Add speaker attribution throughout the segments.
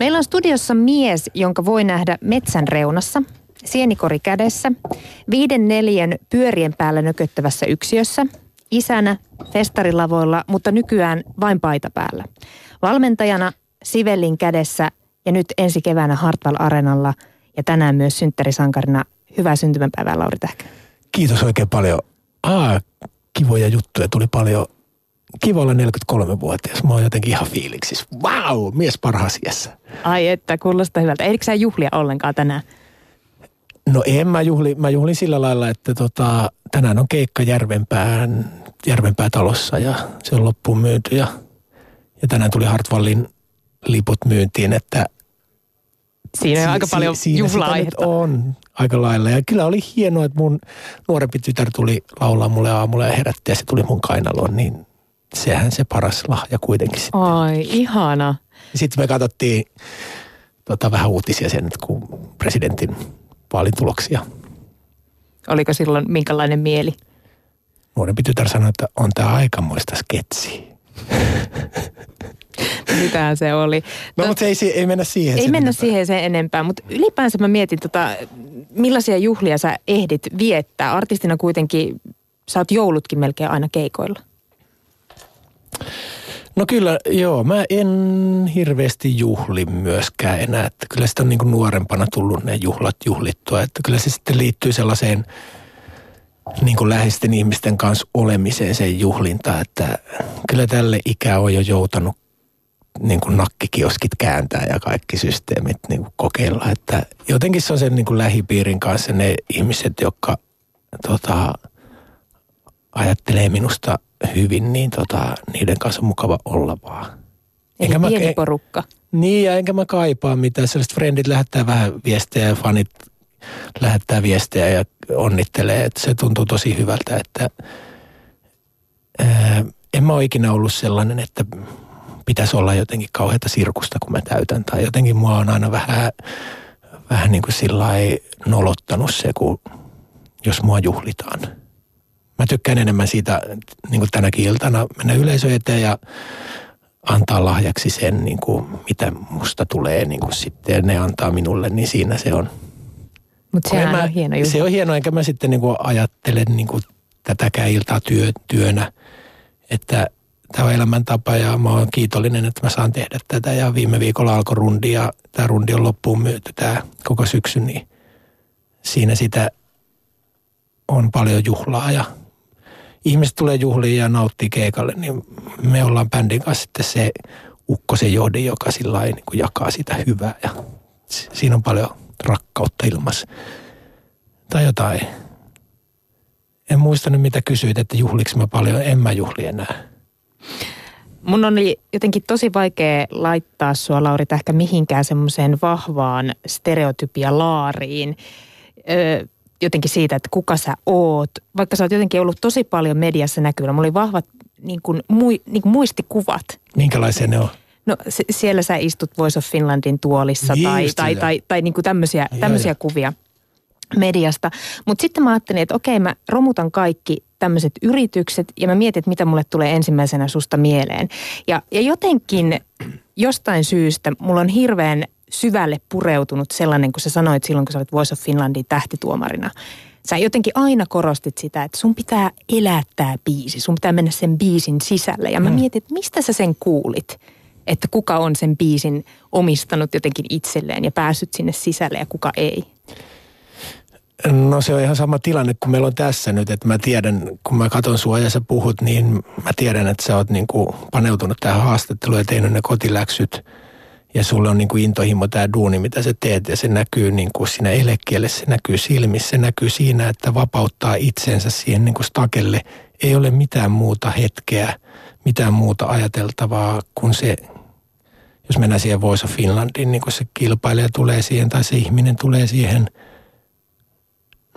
Speaker 1: Meillä on studiossa mies, jonka voi nähdä metsän reunassa, sienikori kädessä, viiden neljän pyörien päällä nököttävässä yksiössä, isänä, festarilavoilla, mutta nykyään vain paita päällä. Valmentajana Sivellin kädessä ja nyt ensi keväänä Hartwall Arenalla ja tänään myös synttärisankarina. Hyvää syntymäpäivää Lauri Tähkä.
Speaker 2: Kiitos oikein paljon. Aa, kivoja juttuja tuli paljon. Kiva olla 43-vuotias. Mä oon jotenkin ihan fiiliksissä. Wow, mies parhaassa iässä.
Speaker 1: Ai että, kuulostaa hyvältä. Eikö sä juhlia ollenkaan tänään?
Speaker 2: No en mä juhli. Mä juhlin sillä lailla, että tota, tänään on keikka Järvenpään, Järvenpää talossa ja se on loppuun myyty. Ja, ja tänään tuli Hartwallin liput myyntiin, että
Speaker 1: Siinä on si- aika paljon si- juhlaa
Speaker 2: on aika lailla. Ja kyllä oli hienoa, että mun nuorempi tytär tuli laulaa mulle aamulla ja herätti ja se tuli mun kainaloon. Niin sehän se paras lahja kuitenkin sitten.
Speaker 1: Ai, ihana.
Speaker 2: Sitten me katsottiin tota, vähän uutisia sen, että kun presidentin vaalituloksia.
Speaker 1: Oliko silloin minkälainen mieli?
Speaker 2: Nuorempi tytär sanoi, että on tämä aikamoista sketsiä.
Speaker 1: Mitähän se oli.
Speaker 2: No, to, mutta ei, ei mennä siihen
Speaker 1: Ei
Speaker 2: sen
Speaker 1: mennä
Speaker 2: enempää.
Speaker 1: siihen sen enempää, mutta ylipäänsä mä mietin, tota, millaisia juhlia sä ehdit viettää. Artistina kuitenkin sä oot joulutkin melkein aina keikoilla.
Speaker 2: No kyllä, joo. Mä en hirveästi juhli myöskään enää. Että kyllä sitä on niin kuin nuorempana tullut ne juhlat juhlittua. Että kyllä se sitten liittyy sellaiseen niin kuin läheisten ihmisten kanssa olemiseen sen juhlinta. Että kyllä tälle ikä on jo joutanut niin kuin nakkikioskit kääntää ja kaikki systeemit niin kuin kokeilla. Että jotenkin se on sen niin kuin lähipiirin kanssa ne ihmiset, jotka tota, ajattelee minusta hyvin, niin tota, niiden kanssa on mukava olla vaan.
Speaker 1: Eli
Speaker 2: Enkä mä-
Speaker 1: pieni
Speaker 2: e-
Speaker 1: porukka.
Speaker 2: Niin, ja enkä mä kaipaa mitään. Sellaiset frendit lähettää vähän viestejä ja fanit lähettää viestejä ja onnittelee. Että se tuntuu tosi hyvältä, että ää, en mä ole ikinä ollut sellainen, että pitäisi olla jotenkin kauheata sirkusta, kun mä täytän. Tai jotenkin mua on aina vähän, vähän niin kuin sillä nolottanut se, kun, jos mua juhlitaan. Mä tykkään enemmän siitä, niin kuin tänäkin iltana, mennä yleisö eteen ja antaa lahjaksi sen, niin kuin, mitä musta tulee niin kuin sitten ne antaa minulle, niin siinä se on.
Speaker 1: Mutta
Speaker 2: mä,
Speaker 1: on hieno juhla.
Speaker 2: Se on hieno, enkä mä sitten niin kuin ajattele niin kuin tätäkään iltaa työ, työnä, että tämä on elämäntapa ja mä oon kiitollinen, että mä saan tehdä tätä. Ja viime viikolla alkoi rundi ja tämä rundi on loppuun myyty tämä koko syksy, niin siinä sitä on paljon juhlaa ja ihmiset tulee juhliin ja nauttii keikalle, niin me ollaan bändin kanssa sitten se ukkosen johde, joka sillä niin kuin jakaa sitä hyvää ja si- siinä on paljon rakkautta ilmassa. Tai jotain. En muista nyt mitä kysyit, että juhliks mä paljon. En mä juhli enää.
Speaker 1: Mun oli jotenkin tosi vaikea laittaa sua, Lauri Tähkä, mihinkään semmoiseen vahvaan stereotypia-laariin. Öö, jotenkin siitä, että kuka sä oot. Vaikka sä oot jotenkin ollut tosi paljon mediassa näkyvillä. Mulla oli vahvat niin kuin, mui, niin kuin muistikuvat.
Speaker 2: Minkälaisia ne on?
Speaker 1: No se, siellä sä istut Voice of Finlandin tuolissa
Speaker 2: Niin
Speaker 1: tai,
Speaker 2: just
Speaker 1: tai,
Speaker 2: sitä.
Speaker 1: tai, tai niin kuin tämmöisiä, tämmöisiä kuvia mediasta. Mutta sitten mä ajattelin, että okei mä romutan kaikki tämmöiset yritykset ja mä mietin, että mitä mulle tulee ensimmäisenä susta mieleen. Ja, ja jotenkin jostain syystä mulla on hirveän syvälle pureutunut sellainen, kun sä sanoit silloin, kun sä olit Voice of Finlandin tähtituomarina. Sä jotenkin aina korostit sitä, että sun pitää elää tää biisi, sun pitää mennä sen biisin sisälle. Ja mä mietin, että mistä sä sen kuulit? Että kuka on sen biisin omistanut jotenkin itselleen ja päässyt sinne sisälle ja kuka ei.
Speaker 2: No se on ihan sama tilanne kuin meillä on tässä nyt, että mä tiedän, kun mä katon sua ja sä puhut, niin mä tiedän, että sä oot niin kuin paneutunut tähän haastatteluun ja tehnyt ne kotiläksyt. Ja sulla on niin kuin intohimo tämä duuni, mitä sä teet ja se näkyy niin kuin siinä elekielessä, se näkyy silmissä, se näkyy siinä, että vapauttaa itsensä siihen niin kuin stakelle. Ei ole mitään muuta hetkeä, mitään muuta ajateltavaa kuin se, jos mennään siihen Voice of Finlandiin, niin kun se kilpailija tulee siihen tai se ihminen tulee siihen –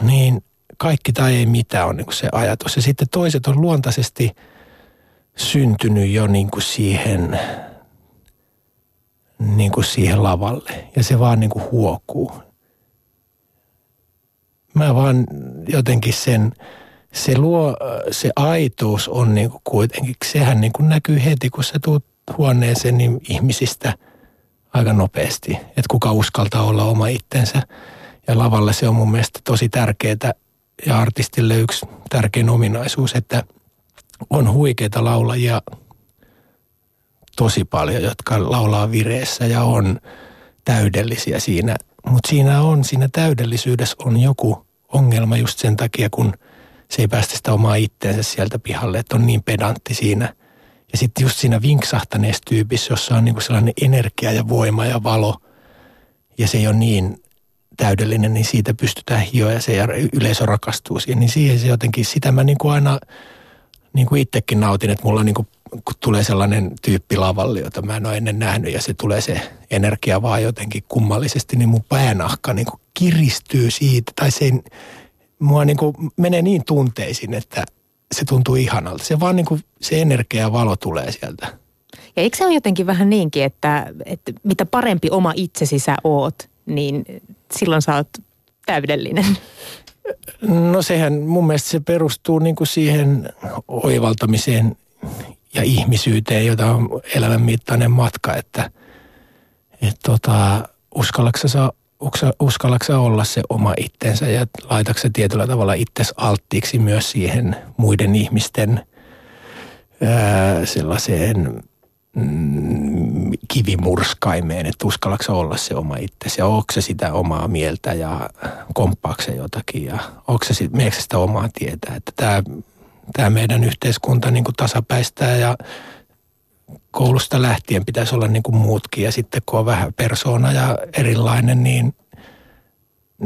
Speaker 2: niin kaikki tai ei mitään on niin kuin se ajatus. Ja sitten toiset on luontaisesti syntynyt jo niin kuin siihen, niin kuin siihen lavalle. Ja se vaan niin kuin huokuu. Mä vaan jotenkin sen, se luo, se aitous on niin kuin kuitenkin, sehän niin kuin näkyy heti, kun sä tuut huoneeseen, niin ihmisistä aika nopeasti. Että kuka uskaltaa olla oma itsensä. Ja lavalle se on mun mielestä tosi tärkeää ja artistille yksi tärkein ominaisuus, että on huikeita laulajia tosi paljon, jotka laulaa vireessä ja on täydellisiä siinä. Mutta siinä on, siinä täydellisyydessä on joku ongelma just sen takia, kun se ei päästä sitä omaa itteensä sieltä pihalle, että on niin pedantti siinä. Ja sitten just siinä vinksahtaneessa tyypissä, jossa on niinku sellainen energia ja voima ja valo, ja se ei ole niin täydellinen, niin siitä pystytään hioa ja se yleisö rakastuu siihen. Niin siihen se jotenkin, sitä mä niinku aina niinku itsekin nautin, että mulla niinku, kun tulee sellainen tyyppi lavalle, jota mä en ole ennen nähnyt ja se tulee se energia vaan jotenkin kummallisesti, niin mun päänahka niinku kiristyy siitä, tai se mua niinku menee niin tunteisiin, että se tuntuu ihanalta. Se vaan niinku, se energia ja valo tulee sieltä.
Speaker 1: Ja eikö se ole jotenkin vähän niinkin, että, että mitä parempi oma itsesi sä oot, niin silloin sä oot täydellinen?
Speaker 2: No sehän mun mielestä se perustuu niin kuin siihen oivaltamiseen ja ihmisyyteen, jota on elämän mittainen matka, että et tota, uskallatko olla se oma itsensä ja laitatko tietyllä tavalla itsesi alttiiksi myös siihen muiden ihmisten ää, sellaiseen mm, kivimurskaimeen, että uskallatko olla se oma itsesi? Ja onko se sitä omaa mieltä ja komppaako se jotakin? Ja onko se sit, sitä omaa tietä. Että tämä, tämä meidän yhteiskunta niin kuin tasapäistää ja koulusta lähtien pitäisi olla niin kuin muutkin. Ja sitten kun on vähän persoona ja erilainen, niin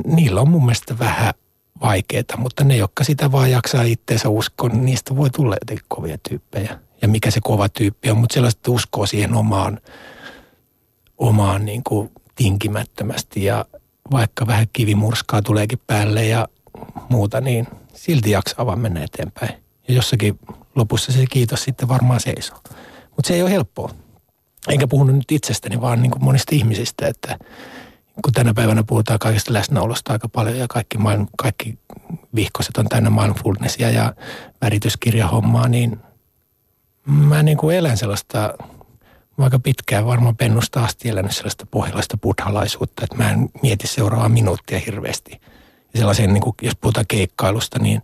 Speaker 2: niillä on mun mielestä vähän vaikeaa, mutta ne, jotka sitä vaan jaksaa itseensä uskoa, niin niistä voi tulla jotenkin kovia tyyppejä ja mikä se kova tyyppi on, mutta sellaiset uskoo siihen omaan, omaan niin kuin tinkimättömästi ja vaikka vähän kivimurskaa tuleekin päälle ja muuta, niin silti jaksaa vaan mennä eteenpäin. Ja jossakin lopussa se kiitos sitten varmaan seisoo. Mutta se ei ole helppoa. Enkä puhunut nyt itsestäni, vaan niin kuin monista ihmisistä, että kun tänä päivänä puhutaan kaikesta läsnäolosta aika paljon ja kaikki, maailma, kaikki vihkoset on täynnä mindfulnessia ja värityskirjahommaa, niin – mä niin kuin elän sellaista, mä aika pitkään varmaan pennusta asti elänyt sellaista pohjalaista buddhalaisuutta, että mä en mieti seuraavaa minuuttia hirveästi. Ja sellaisen, niin kuin, jos puhutaan keikkailusta, niin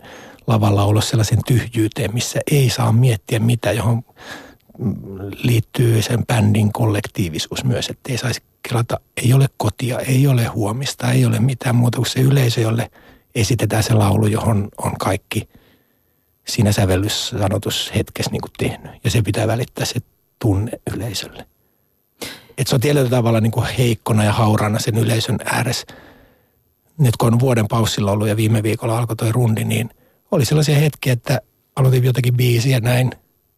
Speaker 2: lavalla olla sellaisen tyhjyyteen, missä ei saa miettiä mitä, johon liittyy sen bändin kollektiivisuus myös, että ei saisi kelata, ei ole kotia, ei ole huomista, ei ole mitään muuta kuin se yleisö, jolle esitetään se laulu, johon on kaikki – siinä sävellyssanotushetkessä niin kuin tehnyt. Ja se pitää välittää se tunne yleisölle. Et se on tietyllä tavalla niin kuin heikkona ja haurana sen yleisön ääressä. Nyt kun on vuoden paussilla ollut ja viime viikolla alkoi toi rundi, niin oli sellaisia hetkiä, että aloitin jotakin biisiä näin.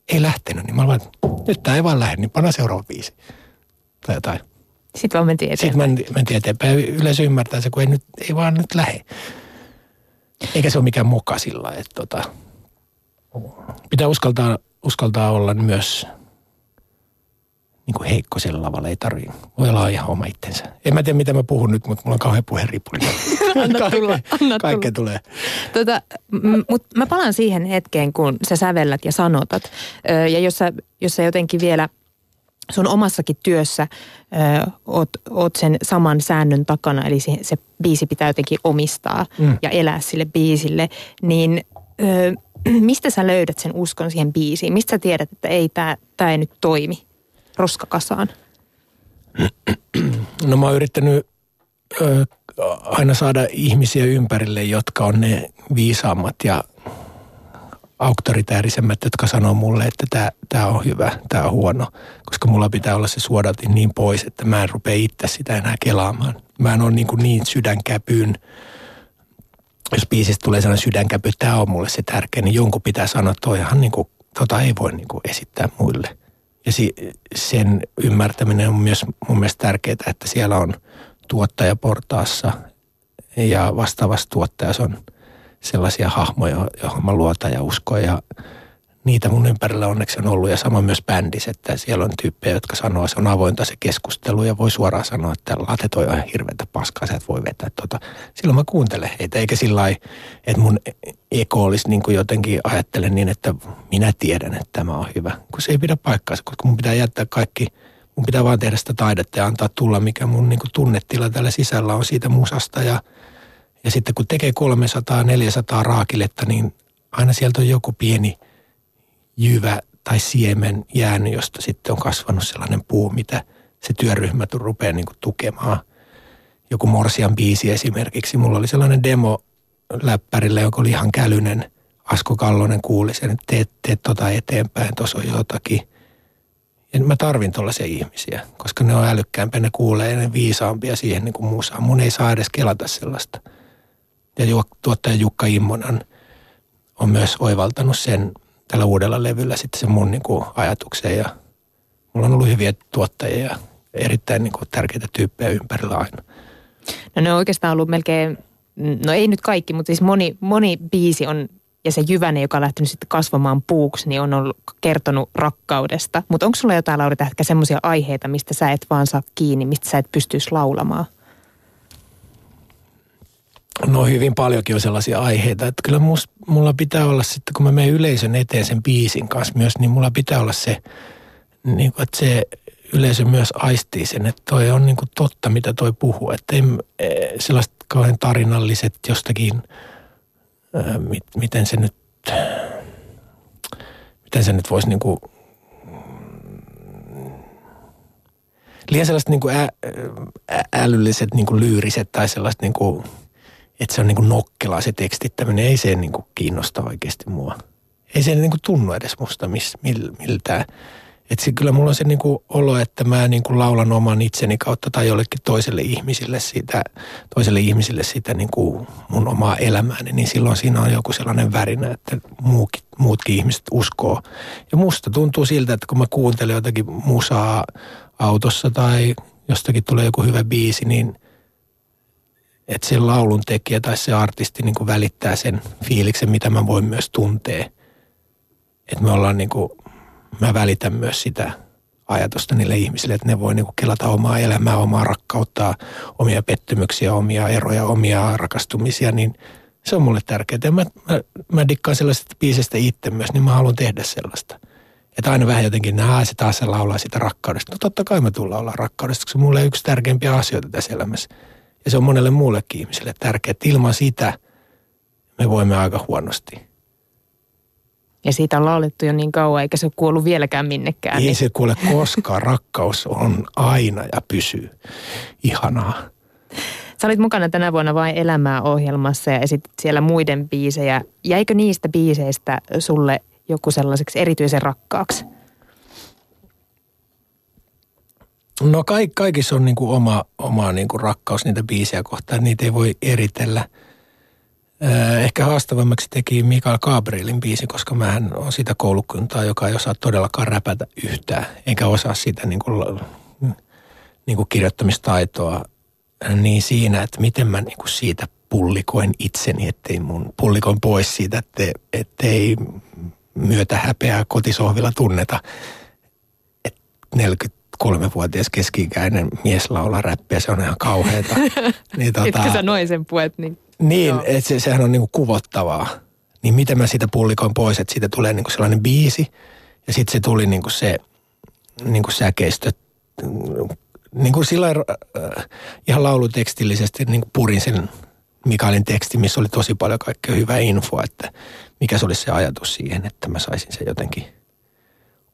Speaker 2: Ei lähtenyt, niin mä olin, nyt tämä ei vaan lähde, niin panna seuraava biisi. Tai jotain.
Speaker 1: Sitten vaan mentiin eteenpäin.
Speaker 2: Sitten men, mentiin eteenpäin. Yleisö ymmärtää se, kun ei, nyt, ei vaan nyt lähde. Eikä se ole mikään moka sillä että tota, pitää uskaltaa, uskaltaa olla myös niin kuin heikko sillä lavalla, ei tarvii. Voi olla ihan oma itsensä. En mä tiedä, mitä mä puhun nyt, mutta mulla on kauhean puheenripuli.
Speaker 1: anna tulla, anna
Speaker 2: Kaikkea tulee.
Speaker 1: Tota, mutta mä palaan siihen hetkeen, kun sä sävellät ja sanotat. Ja jos sä, jos sä jotenkin vielä sun omassakin työssä ö, oot, oot sen saman säännön takana, eli se, se biisi pitää jotenkin omistaa mm. ja elää sille biisille, niin ö, mistä sä löydät sen uskon siihen biisiin? Mistä sä tiedät, että ei, tämä ei nyt toimi roskakasaan?
Speaker 2: No mä oon yrittänyt ö, aina saada ihmisiä ympärille, jotka on ne viisaammat ja auktoritäärisemmät, jotka sanoo mulle, että tämä, on hyvä, tämä on huono. Koska mulla pitää olla se suodatin niin pois, että mä en rupea itse sitä enää kelaamaan. Mä en ole niin, kuin niin sydänkäpyyn jos biisistä tulee sellainen sydänkäpy, tämä on mulle se tärkeä, niin jonkun pitää sanoa, että toihan niin kuin, tota ei voi niin kuin esittää muille. Ja si, sen ymmärtäminen on myös mun mielestä tärkeää, että siellä on tuottaja portaassa ja vastaavassa tuottajassa on sellaisia hahmoja, joihin mä luotan ja uskon ja niitä mun ympärillä onneksi on ollut ja sama myös bändissä, että siellä on tyyppejä, jotka sanoo, että se on avointa se keskustelu ja voi suoraan sanoa, että late toi on hirveätä paskaa, sä et voi vetää tota. Silloin mä kuuntelen heitä, eikä sillä että mun eko olisi niin kuin jotenkin ajattelen niin, että minä tiedän, että tämä on hyvä, kun se ei pidä paikkaansa, koska mun pitää jättää kaikki mun pitää vaan tehdä sitä taidetta ja antaa tulla, mikä mun niin kuin tunnetila täällä sisällä on siitä musasta. Ja, ja sitten kun tekee 300-400 raakiletta, niin aina sieltä on joku pieni jyvä tai siemen jäänyt, josta sitten on kasvanut sellainen puu, mitä se työryhmä rupeaa niin tukemaan. Joku Morsian biisi esimerkiksi. Mulla oli sellainen demo läppärillä, joka oli ihan kälynen. Asko Kallonen kuuli sen, että teet, teet tota eteenpäin, tuossa on jotakin. Ja mä tarvin tuollaisia ihmisiä, koska ne on älykkäämpiä, ne kuulee ja ne viisaampia siihen niin kuin muusaan. Mun ei saa edes kelata sellaista. Ja tuottaja Jukka Immonan on myös oivaltanut sen tällä uudella levyllä sitten sen mun niin kuin ajatuksen ja mulla on ollut hyviä tuottajia ja erittäin niin kuin tärkeitä tyyppejä ympärillä aina.
Speaker 1: No ne on oikeastaan ollut melkein, no ei nyt kaikki, mutta siis moni, moni biisi on ja se jyväne, joka on lähtenyt sitten kasvamaan puuksi, niin on ollut, kertonut rakkaudesta. Mutta onko sulla jotain, Lauri ehkä semmoisia aiheita, mistä sä et vaan saa kiinni, mistä sä et pystyisi laulamaan?
Speaker 2: No hyvin paljonkin on sellaisia aiheita, että kyllä mus, mulla pitää olla sitten, kun mä menen yleisön eteen sen biisin kanssa myös, niin mulla pitää olla se, niin kuin, että se yleisö myös aistii sen, että toi on niin kuin totta, mitä toi puhuu. Että ei e, sellaiset kauhean tarinalliset jostakin, ää, mit, miten se nyt, miten se nyt voisi niin kuin, liian sellaiset niin kuin ä, älylliset, niin kuin lyyriset tai sellaiset niin kuin, että se on niin kuin nokkela se tekstittäminen. Ei se niin kuin kiinnosta oikeasti mua. Ei se niin kuin tunnu edes musta mis, mil, miltään. Että kyllä mulla on se niin kuin olo, että mä niin kuin laulan oman itseni kautta tai jollekin toiselle ihmisille siitä, toiselle ihmisille sitä niin kuin mun omaa elämääni, niin silloin siinä on joku sellainen värinä, että muukin, muutkin ihmiset uskoo. Ja musta tuntuu siltä, että kun mä kuuntelen jotakin musaa autossa tai jostakin tulee joku hyvä biisi, niin että se laulun tekijä tai se artisti niin kuin välittää sen fiiliksen, mitä mä voin myös tuntea. Että me ollaan niin kuin, mä välitän myös sitä ajatusta niille ihmisille, että ne voi niin kuin kelata omaa elämää, omaa rakkautta, omia pettymyksiä, omia eroja, omia rakastumisia, niin se on mulle tärkeää. Ja mä, mä, mä dikkaan sellaisesta biisestä itse myös, niin mä haluan tehdä sellaista. Että aina vähän jotenkin, nää se taas se laulaa sitä rakkaudesta. No totta kai mä tulla olla rakkaudesta, koska mulle yksi tärkeimpiä asioita tässä elämässä – ja se on monelle muullekin ihmiselle tärkeää, että ilman sitä me voimme aika huonosti.
Speaker 1: Ja siitä on laulettu jo niin kauan, eikä se ole kuollut vieläkään minnekään.
Speaker 2: Ei niin. se kuule koskaan. Rakkaus on aina ja pysyy. Ihanaa.
Speaker 1: Sä olit mukana tänä vuonna vain Elämää ohjelmassa ja esitit siellä muiden biisejä. Jäikö niistä biiseistä sulle joku sellaiseksi erityisen rakkaaksi?
Speaker 2: No kaik, kaikissa on niin kuin oma, oma niin kuin rakkaus niitä biisejä kohtaan, niitä ei voi eritellä. Ehkä haastavammaksi teki Mikael Gabrielin biisi, koska mä on sitä koulukuntaa, joka ei osaa todellakaan räpätä yhtään, eikä osaa sitä niin kuin, niin kuin kirjoittamistaitoa. Niin siinä, että miten mä niin kuin siitä pullikoin itseni, ettei mun pullikoin pois siitä, että, ettei myötä häpeää kotisohvilla tunneta. Et 40 kolmevuotias keski-ikäinen mies laulaa räppiä, se on ihan kauheata.
Speaker 1: niin, tota, Etkö sä noin sen puet? Niin,
Speaker 2: niin että se, sehän on niinku kuvottavaa. Niin miten mä siitä pullikoin pois, että siitä tulee niinku sellainen biisi ja sitten se tuli niinku se niinku säkeistö niin kuin sillä äh, ihan laulutekstillisesti niin kuin purin sen Mikaelin teksti, missä oli tosi paljon kaikkea hyvää infoa, että mikä se olisi se ajatus siihen, että mä saisin sen jotenkin –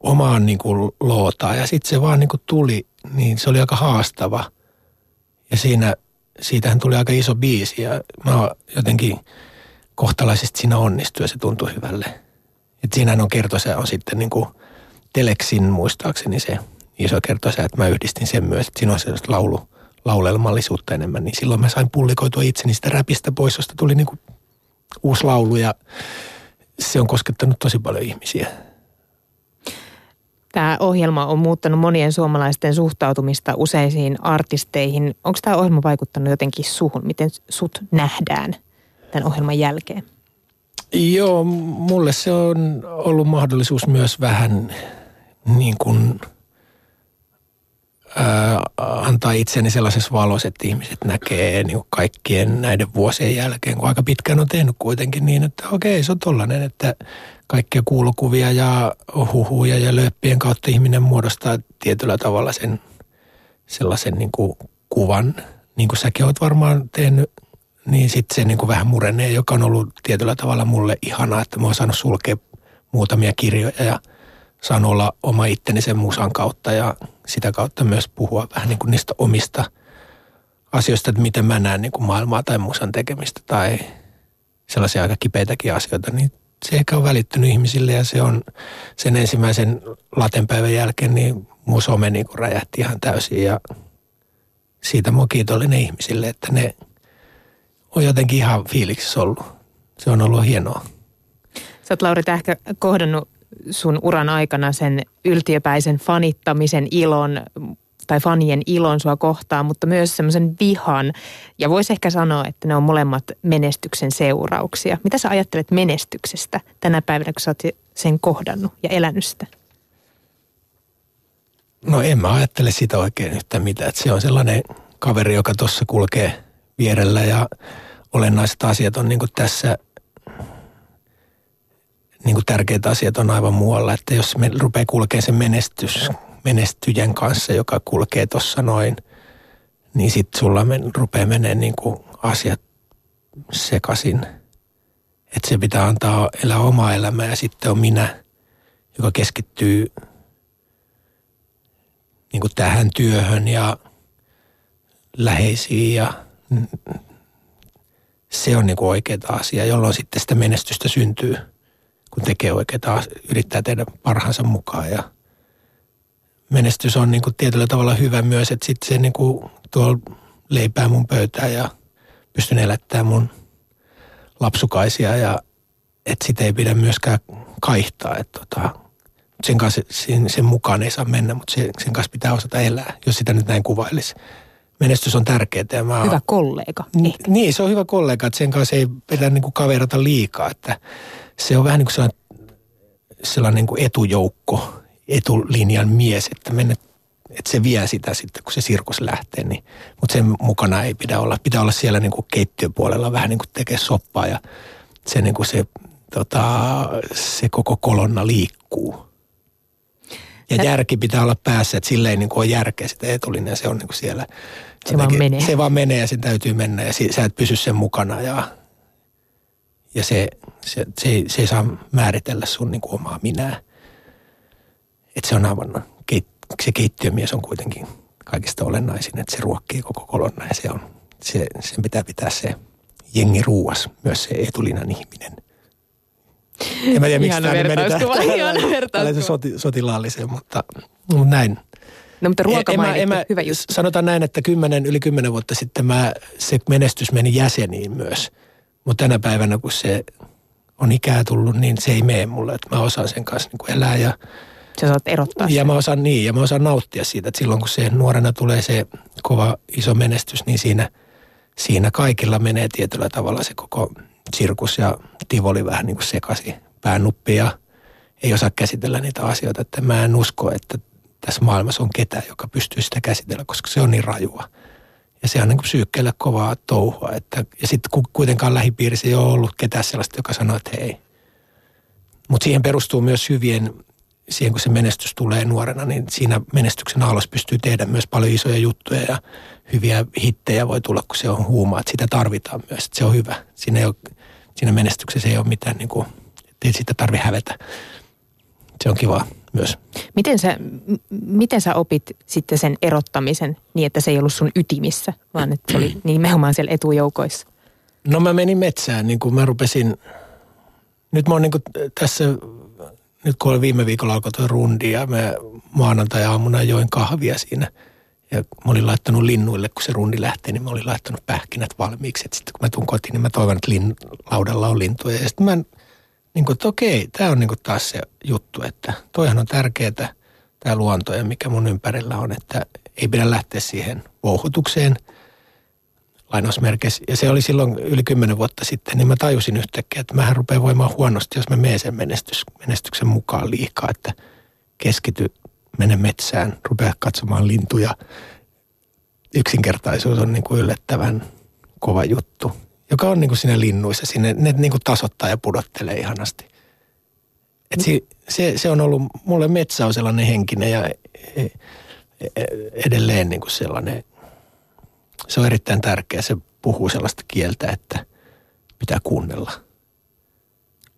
Speaker 2: omaan niin kuin lootaan. Ja sitten se vaan niin kuin tuli, niin se oli aika haastava. Ja siinä, siitähän tuli aika iso biisi ja mä jotenkin kohtalaisesti siinä onnistui ja se tuntui hyvälle. Et siinähän on kertosä on sitten niin kuin Teleksin muistaakseni se iso kertosä, että mä yhdistin sen myös, että siinä on sellaista laulu, laulelmallisuutta enemmän, niin silloin mä sain pullikoitua itseni sitä räpistä pois, josta tuli niin kuin uusi laulu ja se on koskettanut tosi paljon ihmisiä
Speaker 1: tämä ohjelma on muuttanut monien suomalaisten suhtautumista useisiin artisteihin. Onko tämä ohjelma vaikuttanut jotenkin suhun? Miten sut nähdään tämän ohjelman jälkeen?
Speaker 2: Joo, mulle se on ollut mahdollisuus myös vähän niin kuin antaa itseni sellaisessa valossa, että ihmiset näkee niin kaikkien näiden vuosien jälkeen, kun aika pitkään on tehnyt kuitenkin niin, että okei, se on tollainen, että kaikkia kuulokuvia ja huhuja ja löppien kautta ihminen muodostaa tietyllä tavalla sen sellaisen niin kuin kuvan, niin kuin säkin olet varmaan tehnyt, niin sitten se niin kuin vähän murenee, joka on ollut tietyllä tavalla mulle ihanaa, että mä oon saanut sulkea muutamia kirjoja ja saan olla oma itteni sen musan kautta ja sitä kautta myös puhua vähän niin kuin niistä omista asioista, että miten mä näen niin kuin maailmaa tai musan tekemistä tai sellaisia aika kipeitäkin asioita, niin se ehkä on välittynyt ihmisille ja se on sen ensimmäisen latenpäivän jälkeen, niin mun some niin kuin räjähti ihan täysin ja siitä mä oon kiitollinen ihmisille, että ne on jotenkin ihan fiiliksissä ollut. Se on ollut hienoa.
Speaker 1: Sä oot Lauri Tähkä kohdannut sun uran aikana sen yltiöpäisen fanittamisen ilon tai fanien ilon sua kohtaan, mutta myös semmoisen vihan. Ja voisi ehkä sanoa, että ne on molemmat menestyksen seurauksia. Mitä sä ajattelet menestyksestä tänä päivänä, kun sä oot sen kohdannut ja elänyt sitä?
Speaker 2: No en mä ajattele sitä oikein yhtään mitään. Että se on sellainen kaveri, joka tuossa kulkee vierellä ja olennaiset asiat on niin tässä niin kuin tärkeät asiat on aivan muualla. Että jos me rupeaa kulkemaan sen menestys, menestyjän kanssa, joka kulkee tuossa noin, niin sitten sulla men, rupeaa menemään niin kuin asiat sekaisin. Että se pitää antaa elää omaa elämää ja sitten on minä, joka keskittyy niin kuin tähän työhön ja läheisiin ja se on niin kuin oikea asia, jolloin sitten sitä menestystä syntyy – kun tekee oikeita, yrittää tehdä parhaansa mukaan ja menestys on niin kuin tietyllä tavalla hyvä myös, että sitten se niin kuin tuolla leipää mun pöytään ja pystyn elättämään mun lapsukaisia ja että sitä ei pidä myöskään kaihtaa, että tota, sen, kanssa, sen, sen mukaan ei saa mennä, mutta sen, sen kanssa pitää osata elää, jos sitä nyt näin kuvailisi. Menestys on tärkeää. Ja mä,
Speaker 1: hyvä kollega.
Speaker 2: N- niin, se on hyvä kollega, että sen kanssa ei pidä niin kuin kaverata liikaa, että se on vähän niin kuin sellainen, sellainen niin kuin etujoukko, etulinjan mies, että mennä että se vie sitä sitten, kun se sirkus lähtee, niin, mutta sen mukana ei pidä olla. Pitää olla siellä niin kuin keittiöpuolella vähän niin kuin tekee soppaa ja se, niin kuin se, tota, se koko kolonna liikkuu. Ja Tät... järki pitää olla päässä, että sille ei niin kuin ole järkeä sitä etulinjaa, se on niin kuin siellä.
Speaker 1: Se jotenkin, vaan menee.
Speaker 2: Se vaan menee ja sen täytyy mennä ja sä et pysy sen mukana ja ja se, se, se, ei, se ei saa määritellä sun niin kuin omaa minää. Että se on aivan, se keittiömies on kuitenkin kaikista olennaisin, että se ruokkii koko kolonna ja se on, se, sen pitää pitää se jengi ruuas, myös se etulinan ihminen. En mä tiedä, miksi tämä meni tähän soti, sotilaalliseen, mutta, mutta näin.
Speaker 1: No mutta ruoka en, en mä, hyvä juttu.
Speaker 2: Sanotaan näin, että kymmenen, yli kymmenen vuotta sitten mä, se menestys meni jäseniin myös – mutta tänä päivänä, kun se on ikää tullut, niin se ei mene mulle. Että mä osaan sen kanssa niin kuin elää ja
Speaker 1: Sä saat erottaa
Speaker 2: Ja sen. mä osaan niin, ja mä osaan nauttia siitä, että silloin kun se nuorena tulee se kova iso menestys, niin siinä, siinä kaikilla menee tietyllä tavalla se koko sirkus ja tivoli vähän niin kuin sekaisin päänuppi ja ei osaa käsitellä niitä asioita. Että mä en usko, että tässä maailmassa on ketään, joka pystyy sitä käsitellä, koska se on niin rajua. Ja se on niin psyykkeelle kovaa touhua. Että, ja sitten kuitenkaan lähipiirissä ei ole ollut ketään sellaista, joka sanoo, että hei. Mutta siihen perustuu myös hyvien, siihen kun se menestys tulee nuorena, niin siinä menestyksen alos pystyy tehdä myös paljon isoja juttuja ja hyviä hittejä voi tulla, kun se on huumaa. Että sitä tarvitaan myös, että se on hyvä. Siinä, ei ole, siinä menestyksessä ei ole mitään, niin kuin, ei sitä tarvitse hävetä. Se on kivaa myös.
Speaker 1: Miten sä, miten sä opit sitten sen erottamisen niin, että se ei ollut sun ytimissä, vaan että se oli nimenomaan siellä etujoukoissa?
Speaker 2: No mä menin metsään, niin kuin mä rupesin, nyt mä oon niin kuin tässä, nyt kun oli viime viikolla alkoi tuo rundi ja mä maanantai-aamuna join kahvia siinä. Ja mä olin laittanut linnuille, kun se rundi lähti, niin mä olin laittanut pähkinät valmiiksi. Sitten kun mä tuun kotiin, niin mä toivon, että lin, laudalla on lintuja. Ja sitten mä niin kuin, että okei, tämä on niin kuin taas se juttu, että toihan on tärkeää, tämä luonto ja mikä mun ympärillä on, että ei pidä lähteä siihen vouhutukseen lainausmerkeissä. Ja se oli silloin yli kymmenen vuotta sitten, niin mä tajusin yhtäkkiä, että mähän rupean voimaan huonosti, jos mä menen sen menestys, menestyksen mukaan liikaa, että keskity mene metsään, rupea katsomaan lintuja. Yksinkertaisuus on niin kuin yllättävän kova juttu, joka on niin kuin siinä linnuissa. Sinne, ne niin kuin tasoittaa ja pudottelee ihanasti. Et se, se, se on ollut, mulle metsä on sellainen henkinen ja e, e, edelleen niin kuin sellainen, se on erittäin tärkeä. Se puhuu sellaista kieltä, että pitää kuunnella –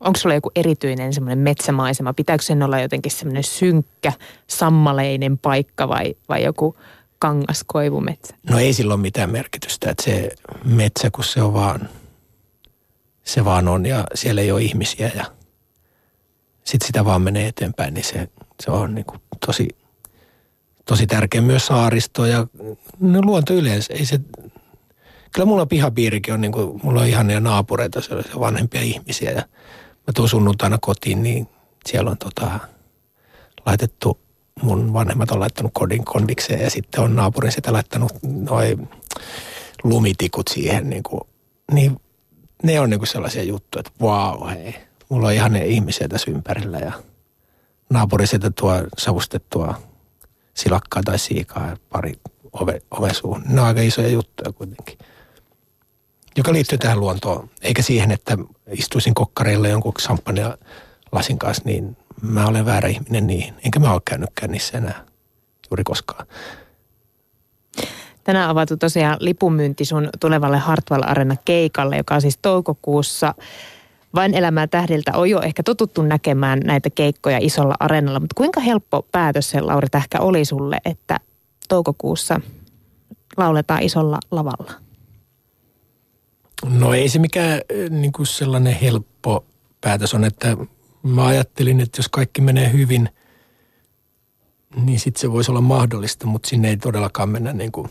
Speaker 1: Onko sulla joku erityinen semmoinen metsämaisema? Pitääkö sen olla jotenkin semmoinen synkkä, sammaleinen paikka vai, vai joku kangaskoivumetsä?
Speaker 2: No ei sillä ole mitään merkitystä, että se metsä, kun se on vaan, se vaan on ja siellä ei ole ihmisiä ja sitten sitä vaan menee eteenpäin, niin se, se on niin kuin tosi, tosi tärkeä myös saaristo ja no luonto yleensä. Ei se, kyllä mulla pihapiirikin on, niin kuin, mulla on ihania naapureita, sellaisia vanhempia ihmisiä ja mä tuun sunnuntaina kotiin, niin siellä on tota, laitettu, mun vanhemmat on laittanut kodin kondikseen ja sitten on naapurin sitä laittanut noin lumitikut siihen. Niin, kuin, niin ne on niin kuin sellaisia juttuja, että vau hei, mulla on ihan ne ihmisiä tässä ympärillä ja naapuri sieltä tuo savustettua silakkaa tai siikaa pari ove, ovesuun. Ne on aika isoja juttuja kuitenkin joka liittyy tähän luontoon, eikä siihen, että istuisin kokkareilla jonkun champagne lasin kanssa, niin mä olen väärä ihminen niihin. Enkä mä ole käynytkään niissä enää juuri koskaan.
Speaker 1: Tänään avattu tosiaan lipunmyynti sun tulevalle Hartwell Arena keikalle, joka on siis toukokuussa. Vain elämää tähdiltä on jo ehkä totuttu näkemään näitä keikkoja isolla areenalla, mutta kuinka helppo päätös se Lauri Tähkä oli sulle, että toukokuussa lauletaan isolla lavalla?
Speaker 2: No ei se mikään niin kuin sellainen helppo päätös on, että mä ajattelin, että jos kaikki menee hyvin, niin sitten se voisi olla mahdollista, mutta sinne ei todellakaan mennä niin kuin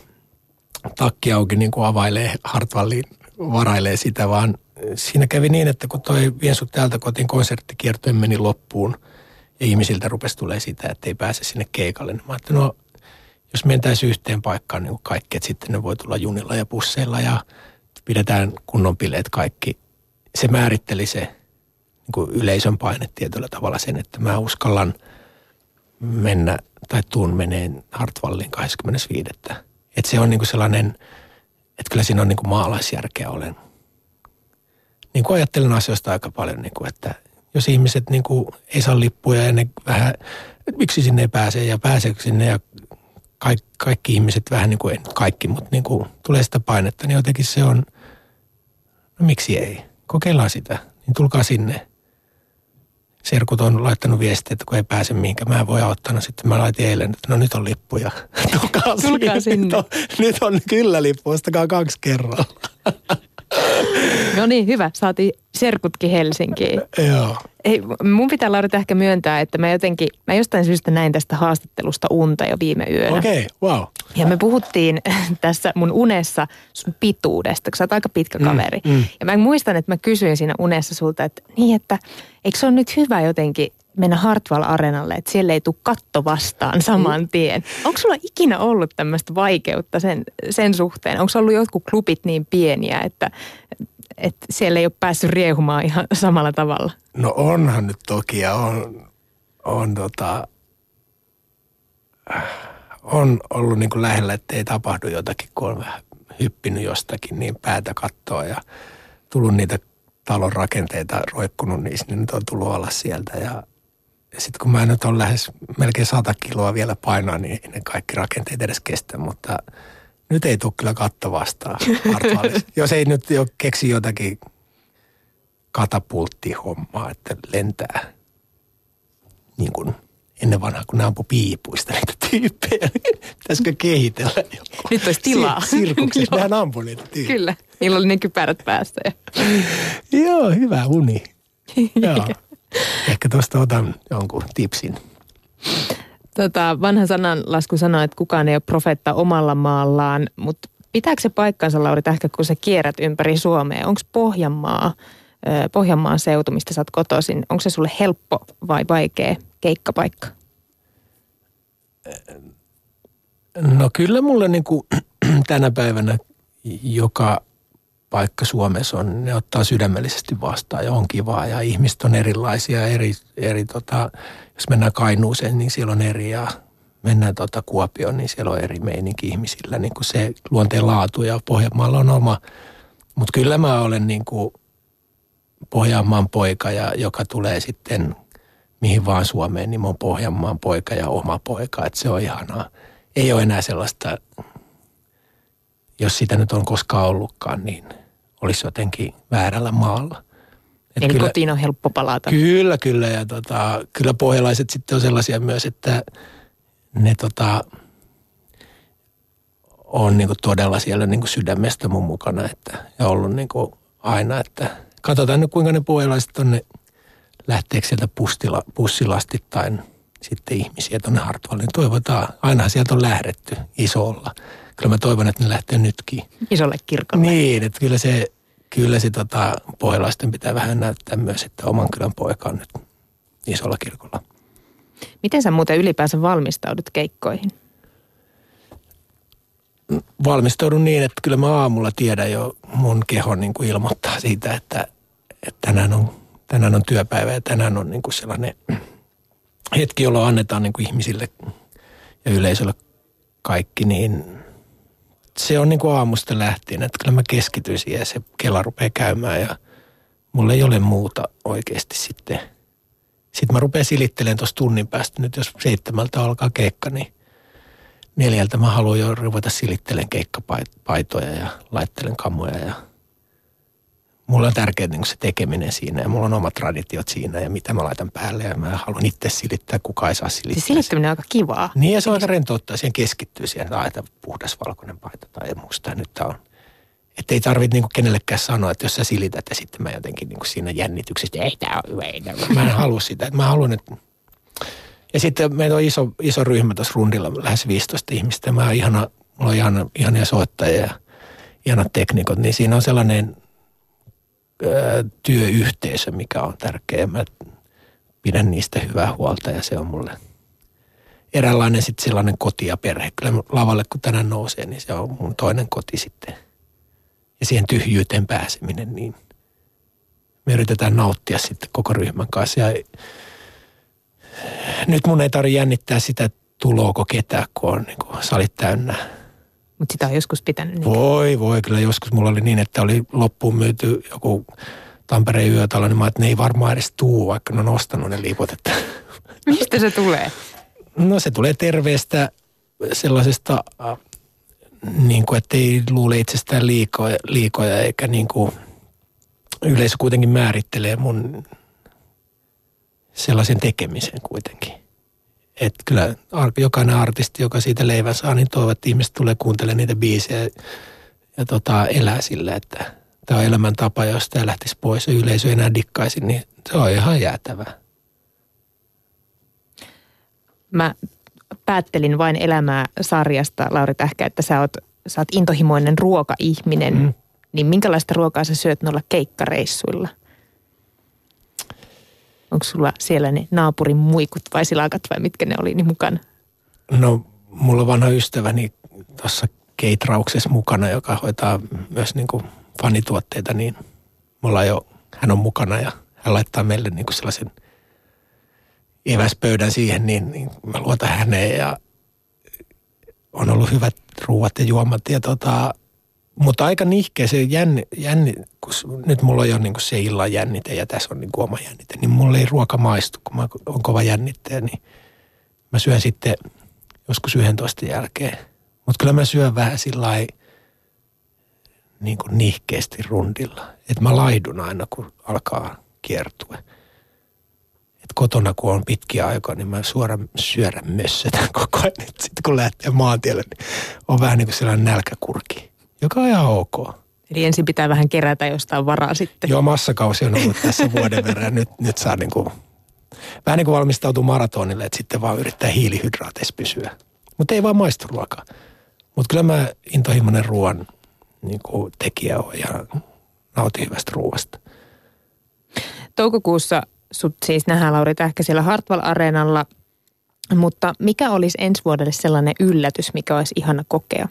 Speaker 2: takki auki niin kuin availee Hartwalliin, varailee sitä, vaan siinä kävi niin, että kun toi Vien sut täältä kotiin konserttikiertojen meni loppuun ja ihmisiltä rupesi tulee sitä, että ei pääse sinne keikalle, niin mä ajattelin, no jos mentäisiin yhteen paikkaan niin kaikki, että sitten ne voi tulla junilla ja busseilla ja pidetään kunnon bileet kaikki. Se määritteli se niin kuin yleisön paine tietyllä tavalla sen, että mä uskallan mennä tai tuun meneen Hartwallin 25. Että se on niin kuin sellainen, että kyllä siinä on niin kuin maalaisjärkeä olen. Niin kuin ajattelen asioista aika paljon, niin kuin, että jos ihmiset niin kuin ei saa lippuja ja ne vähän, miksi sinne ei pääse ja pääseekö sinne ja kaikki, kaikki ihmiset vähän niin kuin, kaikki, mutta niin kuin tulee sitä painetta, niin jotenkin se on, no miksi ei? Kokeillaan sitä, niin tulkaa sinne. Serkut on laittanut viestiä, että kun ei pääse mihinkään, mä voi auttaa. No sitten mä laitin eilen, että no nyt on lippuja.
Speaker 1: Tulkaa, Tulkaa sinne. Nyt
Speaker 2: on, nyt on kyllä lippu, ostakaa kaksi kerralla.
Speaker 1: No niin, hyvä. Saatiin serkutkin Helsinkiin.
Speaker 2: Joo.
Speaker 1: Ei, mun pitää Lauri ehkä myöntää, että mä jotenkin, mä jostain syystä näin tästä haastattelusta unta jo viime yönä.
Speaker 2: Okei, okay, wow.
Speaker 1: Ja me puhuttiin tässä mun unessa sun pituudesta, kun sä oot aika pitkä mm, kaveri. Mm, mm. Ja mä muistan, että mä kysyin siinä unessa sulta, että niin, että eikö se ole nyt hyvä jotenkin mennä Hartwall Arenalle, että siellä ei tule katto vastaan saman tien. Onko sulla ikinä ollut tämmöistä vaikeutta sen, sen suhteen? Onko ollut jotkut klubit niin pieniä, että, että siellä ei ole päässyt riehumaan ihan samalla tavalla?
Speaker 2: No onhan nyt toki ja on, on tota, on ollut niin kuin lähellä, että ei tapahdu jotakin, kun on vähän hyppinyt jostakin, niin päätä kattoa ja tullut niitä talon rakenteita roikkunut niin nyt on tullut alas sieltä ja sitten kun mä nyt on lähes melkein 100 kiloa vielä painoa, niin ne kaikki rakenteet edes kestä, mutta nyt ei tule kyllä katto vastaan Jos ei nyt jo keksi jotakin katapulttihommaa, että lentää niin kuin ennen vanhaa, kun ne ampui piipuista niitä tyyppejä, niin pitäisikö kehitellä joku?
Speaker 1: Nyt olisi tilaa.
Speaker 2: Sirkuksissa nehän ampui niitä tyyppejä.
Speaker 1: Kyllä, niillä oli ne kypärät päästä.
Speaker 2: Joo, hyvä uni. Joo. Ehkä tuosta otan jonkun tipsin.
Speaker 1: Tota, vanha sananlasku sanoo, että kukaan ei ole profetta omalla maallaan, mutta pitääkö se paikkansa, Lauri Tähkä, kun sä kierrät ympäri Suomea? Onko Pohjanmaa, Pohjanmaan seutu, mistä sä oot kotoisin, onko se sulle helppo vai vaikea keikkapaikka?
Speaker 2: No kyllä mulle niin kuin tänä päivänä joka paikka Suomessa on, ne ottaa sydämellisesti vastaan ja on kivaa ja ihmiset on erilaisia. Eri, eri tota, jos mennään Kainuuseen, niin siellä on eri ja mennään tuota Kuopioon, niin siellä on eri meininki ihmisillä. Niin kuin se luonteen laatu ja Pohjanmaalla on oma. Mutta kyllä mä olen niin kuin Pohjanmaan poika, ja joka tulee sitten mihin vaan Suomeen, niin mä oon Pohjanmaan poika ja oma poika. Että se on ihanaa. Ei ole enää sellaista, jos sitä nyt on koskaan ollutkaan, niin olisi jotenkin väärällä maalla.
Speaker 1: Et Eli kyllä, kotiin on helppo palata.
Speaker 2: Kyllä, kyllä. Ja tota, kyllä pohjalaiset sitten on sellaisia myös, että ne tota, on niinku todella siellä niinku sydämestä mun mukana. Että, ja ollut niinku aina, että katsotaan nyt kuinka ne pohjalaiset tonne lähteekö sieltä pustila, pussilastittain sitten ihmisiä tuonne Hartwalliin. Toivotaan, ainahan sieltä on lähdetty isolla. Kyllä mä toivon, että ne lähtee nytkin.
Speaker 1: Isolle kirkolle.
Speaker 2: Niin, että kyllä se kyllä se tota, pohjalaisten pitää vähän näyttää myös, että oman kylän poika on nyt isolla kirkolla.
Speaker 1: Miten sä muuten ylipäänsä valmistaudut keikkoihin?
Speaker 2: Valmistaudun niin, että kyllä mä aamulla tiedän jo, mun keho niin kuin ilmoittaa siitä, että, että tänään, on, tänään on työpäivä ja tänään on niin kuin sellainen hetki, jolloin annetaan niin kuin ihmisille ja yleisölle kaikki niin se on niin kuin aamusta lähtien, että kyllä mä keskityn siihen ja se kela rupeaa käymään ja mulla ei ole muuta oikeasti sitten. Sitten mä rupean silittelemään tuossa tunnin päästä. Nyt jos seitsemältä alkaa keikka, niin neljältä mä haluan jo ruveta silittelemään keikkapaitoja ja laittelen kamoja ja mulla on tärkeää niin se tekeminen siinä ja mulla on omat traditiot siinä ja mitä mä laitan päälle ja mä haluan itse silittää, kuka ei saa silittää.
Speaker 1: Siis silittäminen on aika kivaa.
Speaker 2: Niin ja se on aika rentouttaa, siihen keskittyy siihen, että aita puhdas valkoinen paita tai musta nyt on. Että ei tarvitse niinku kenellekään sanoa, että jos sä silität ja sitten mä jotenkin niinku siinä jännityksessä, ei tää on hyvä, ei tää Mä en halua sitä. Että mä haluan, että ja sitten meillä on iso, iso ryhmä tuossa rundilla, lähes 15 ihmistä. Mä oon ihana, mulla on ihana, ihania soittajia ja ihanat teknikot, niin siinä on sellainen työyhteisö, mikä on tärkeä. Mä pidän niistä hyvää huolta ja se on mulle eräänlainen sitten sellainen koti ja perhe. Kyllä lavalle kun tänään nousee, niin se on mun toinen koti sitten. Ja siihen tyhjyyteen pääseminen, niin me yritetään nauttia sitten koko ryhmän kanssa. Ja nyt mun ei tarvitse jännittää sitä, tulooko ketään, kun on niin kuin salit täynnä
Speaker 1: mutta sitä on joskus pitänyt. Niin.
Speaker 2: Voi, voi. Kyllä joskus mulla oli niin, että oli loppuun myyty joku Tampereen yötalo, niin mä että ne ei varmaan edes tuu, vaikka ne on ostanut ne liput. Että.
Speaker 1: Mistä se tulee?
Speaker 2: No se tulee terveestä sellaisesta, niin kuin, että ei luule itsestään liikoja, liikoja eikä niin kuin, yleisö kuitenkin määrittelee mun sellaisen tekemisen kuitenkin. Että kyllä jokainen artisti, joka siitä leivän saa, niin toivoo, että ihmiset tulee kuuntelemaan niitä biisejä ja tota, elää sillä, että tämä on elämäntapa, jos tämä lähtisi pois ja yleisö ei enää dikkaisi, niin se on ihan jäätävää.
Speaker 1: Mä päättelin vain elämää sarjasta, Lauri Tähkä, että sä oot, sä oot intohimoinen ruokaihminen. Mm. Niin minkälaista ruokaa sä syöt noilla keikkareissuilla? Onko sulla siellä ne naapurin muikut vai silakat vai mitkä ne oli niin mukana?
Speaker 2: No, mulla on vanha ystäväni tuossa keitrauksessa mukana, joka hoitaa myös niin kuin fanituotteita, niin mulla jo, hän on mukana ja hän laittaa meille niin kuin sellaisen eväspöydän siihen, niin, niin mä luotan häneen ja on ollut hyvät ruuat ja juomat ja tota, mutta aika nihkeä se jänni, jänni kun nyt mulla on jo niin se illan jännite ja tässä on niin oma jännite, niin mulla ei ruoka maistu, kun mä on kova jännitteen, niin mä syön sitten joskus 11 jälkeen. Mutta kyllä mä syön vähän sillä niin kuin nihkeästi rundilla. Että mä laidun aina, kun alkaa kiertua. Et kotona, kun on pitkiä aikoja, niin mä suoraan syörän mössötän koko ajan. Sitten kun lähtee maantielle, niin on vähän niin kuin sellainen nälkäkurki joka on ihan ok.
Speaker 1: Eli ensin pitää vähän kerätä jostain varaa sitten.
Speaker 2: Joo, massakausi on ollut tässä vuoden verran. Nyt, nyt saa niin kuin, vähän niin kuin valmistautua maratonille, että sitten vaan yrittää hiilihydraateissa pysyä. Mutta ei vaan maistu ruokaa. Mutta kyllä mä intohimoinen ruoan niin kuin tekijä on ja nautin hyvästä ruoasta.
Speaker 1: Toukokuussa sut siis nähdään Lauri Tähkä siellä Hartwall-areenalla, mutta mikä olisi ensi vuodelle sellainen yllätys, mikä olisi ihana kokea?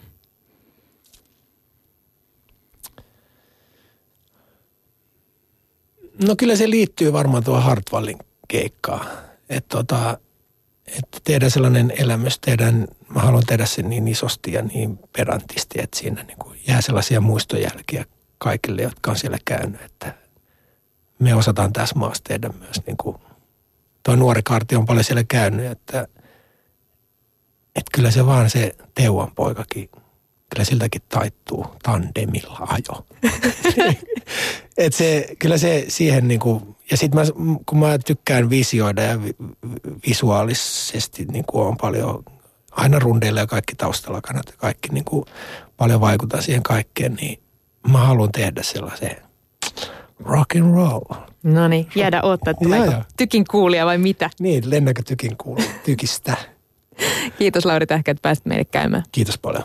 Speaker 2: No kyllä se liittyy varmaan tuohon Hartwallin keikkaan. Että tota, että tehdään sellainen elämys, tehdään, mä haluan tehdä sen niin isosti ja niin perantisti, että siinä niin kuin jää sellaisia muistojälkiä kaikille, jotka on siellä käynyt, että me osataan tässä maassa tehdä myös niin kuin, toi nuori karti on paljon siellä käynyt, että, että kyllä se vaan se Teuan poikakin, kyllä siltäkin taittuu tandemilla ajo. Et se, kyllä se siihen niin kuin, ja sitten kun mä tykkään visioida ja visuaalisesti niin kuin on paljon, aina rundeilla ja kaikki taustalla kannat ja kaikki niin kuin paljon vaikuttaa siihen kaikkeen, niin mä haluan tehdä sellaisen rock and roll.
Speaker 1: No niin, jäädä odottaa, että tuleeko tykin kuulia vai mitä?
Speaker 2: Niin, lennäkö tykin kuulia, tykistä.
Speaker 1: Kiitos Lauri Tähkä, että pääsit meille käymään.
Speaker 2: Kiitos paljon.